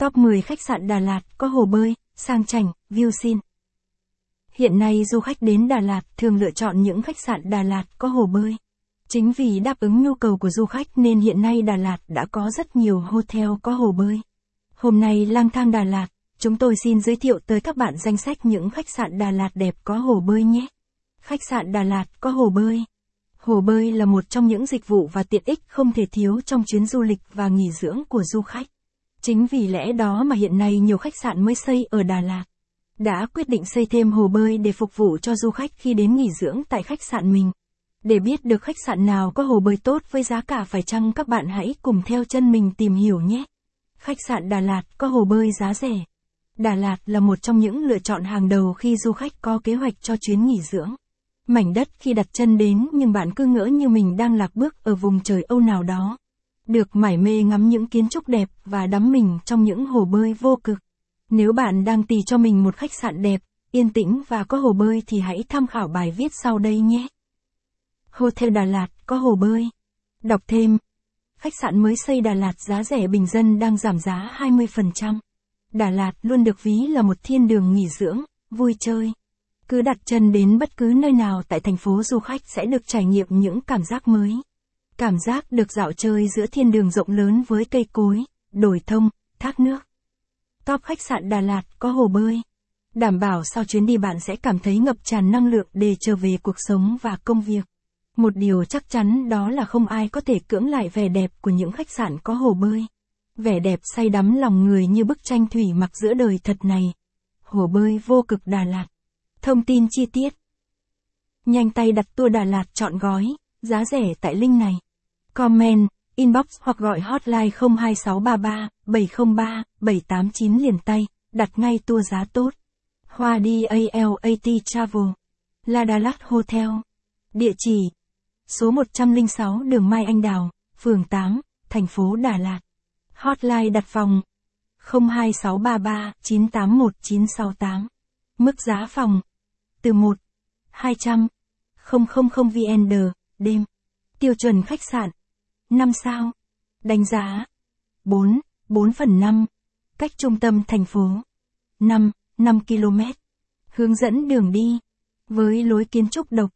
Top 10 khách sạn Đà Lạt có hồ bơi, sang chảnh, view xin. Hiện nay du khách đến Đà Lạt thường lựa chọn những khách sạn Đà Lạt có hồ bơi. Chính vì đáp ứng nhu cầu của du khách nên hiện nay Đà Lạt đã có rất nhiều hotel có hồ bơi. Hôm nay lang thang Đà Lạt, chúng tôi xin giới thiệu tới các bạn danh sách những khách sạn Đà Lạt đẹp có hồ bơi nhé. Khách sạn Đà Lạt có hồ bơi. Hồ bơi là một trong những dịch vụ và tiện ích không thể thiếu trong chuyến du lịch và nghỉ dưỡng của du khách. Chính vì lẽ đó mà hiện nay nhiều khách sạn mới xây ở Đà Lạt đã quyết định xây thêm hồ bơi để phục vụ cho du khách khi đến nghỉ dưỡng tại khách sạn mình. Để biết được khách sạn nào có hồ bơi tốt với giá cả phải chăng các bạn hãy cùng theo chân mình tìm hiểu nhé. Khách sạn Đà Lạt có hồ bơi giá rẻ. Đà Lạt là một trong những lựa chọn hàng đầu khi du khách có kế hoạch cho chuyến nghỉ dưỡng. Mảnh đất khi đặt chân đến nhưng bạn cứ ngỡ như mình đang lạc bước ở vùng trời Âu nào đó. Được mải mê ngắm những kiến trúc đẹp và đắm mình trong những hồ bơi vô cực. Nếu bạn đang tìm cho mình một khách sạn đẹp, yên tĩnh và có hồ bơi thì hãy tham khảo bài viết sau đây nhé. Hotel Đà Lạt có hồ bơi. Đọc thêm. Khách sạn mới xây Đà Lạt giá rẻ bình dân đang giảm giá 20%. Đà Lạt luôn được ví là một thiên đường nghỉ dưỡng, vui chơi. Cứ đặt chân đến bất cứ nơi nào tại thành phố du khách sẽ được trải nghiệm những cảm giác mới. Cảm giác được dạo chơi giữa thiên đường rộng lớn với cây cối, đồi thông, thác nước. Top khách sạn Đà Lạt có hồ bơi. Đảm bảo sau chuyến đi bạn sẽ cảm thấy ngập tràn năng lượng để trở về cuộc sống và công việc. Một điều chắc chắn đó là không ai có thể cưỡng lại vẻ đẹp của những khách sạn có hồ bơi. Vẻ đẹp say đắm lòng người như bức tranh thủy mặc giữa đời thật này. Hồ bơi vô cực Đà Lạt. Thông tin chi tiết. Nhanh tay đặt tour Đà Lạt chọn gói, giá rẻ tại link này. Comment, inbox hoặc gọi hotline 02633 703 789 liền tay, đặt ngay tour giá tốt. Hoa đi Travel. La Đà Lạt Hotel. Địa chỉ. Số 106 đường Mai Anh Đào, phường 8, thành phố Đà Lạt. Hotline đặt phòng. 02633 981 968. Mức giá phòng. Từ 1. 200. 000 VND, đêm. Tiêu chuẩn khách sạn. 5 sao. Đánh giá. 4, 4 phần 5. Cách trung tâm thành phố. 5, 5 km. Hướng dẫn đường đi. Với lối kiến trúc độc.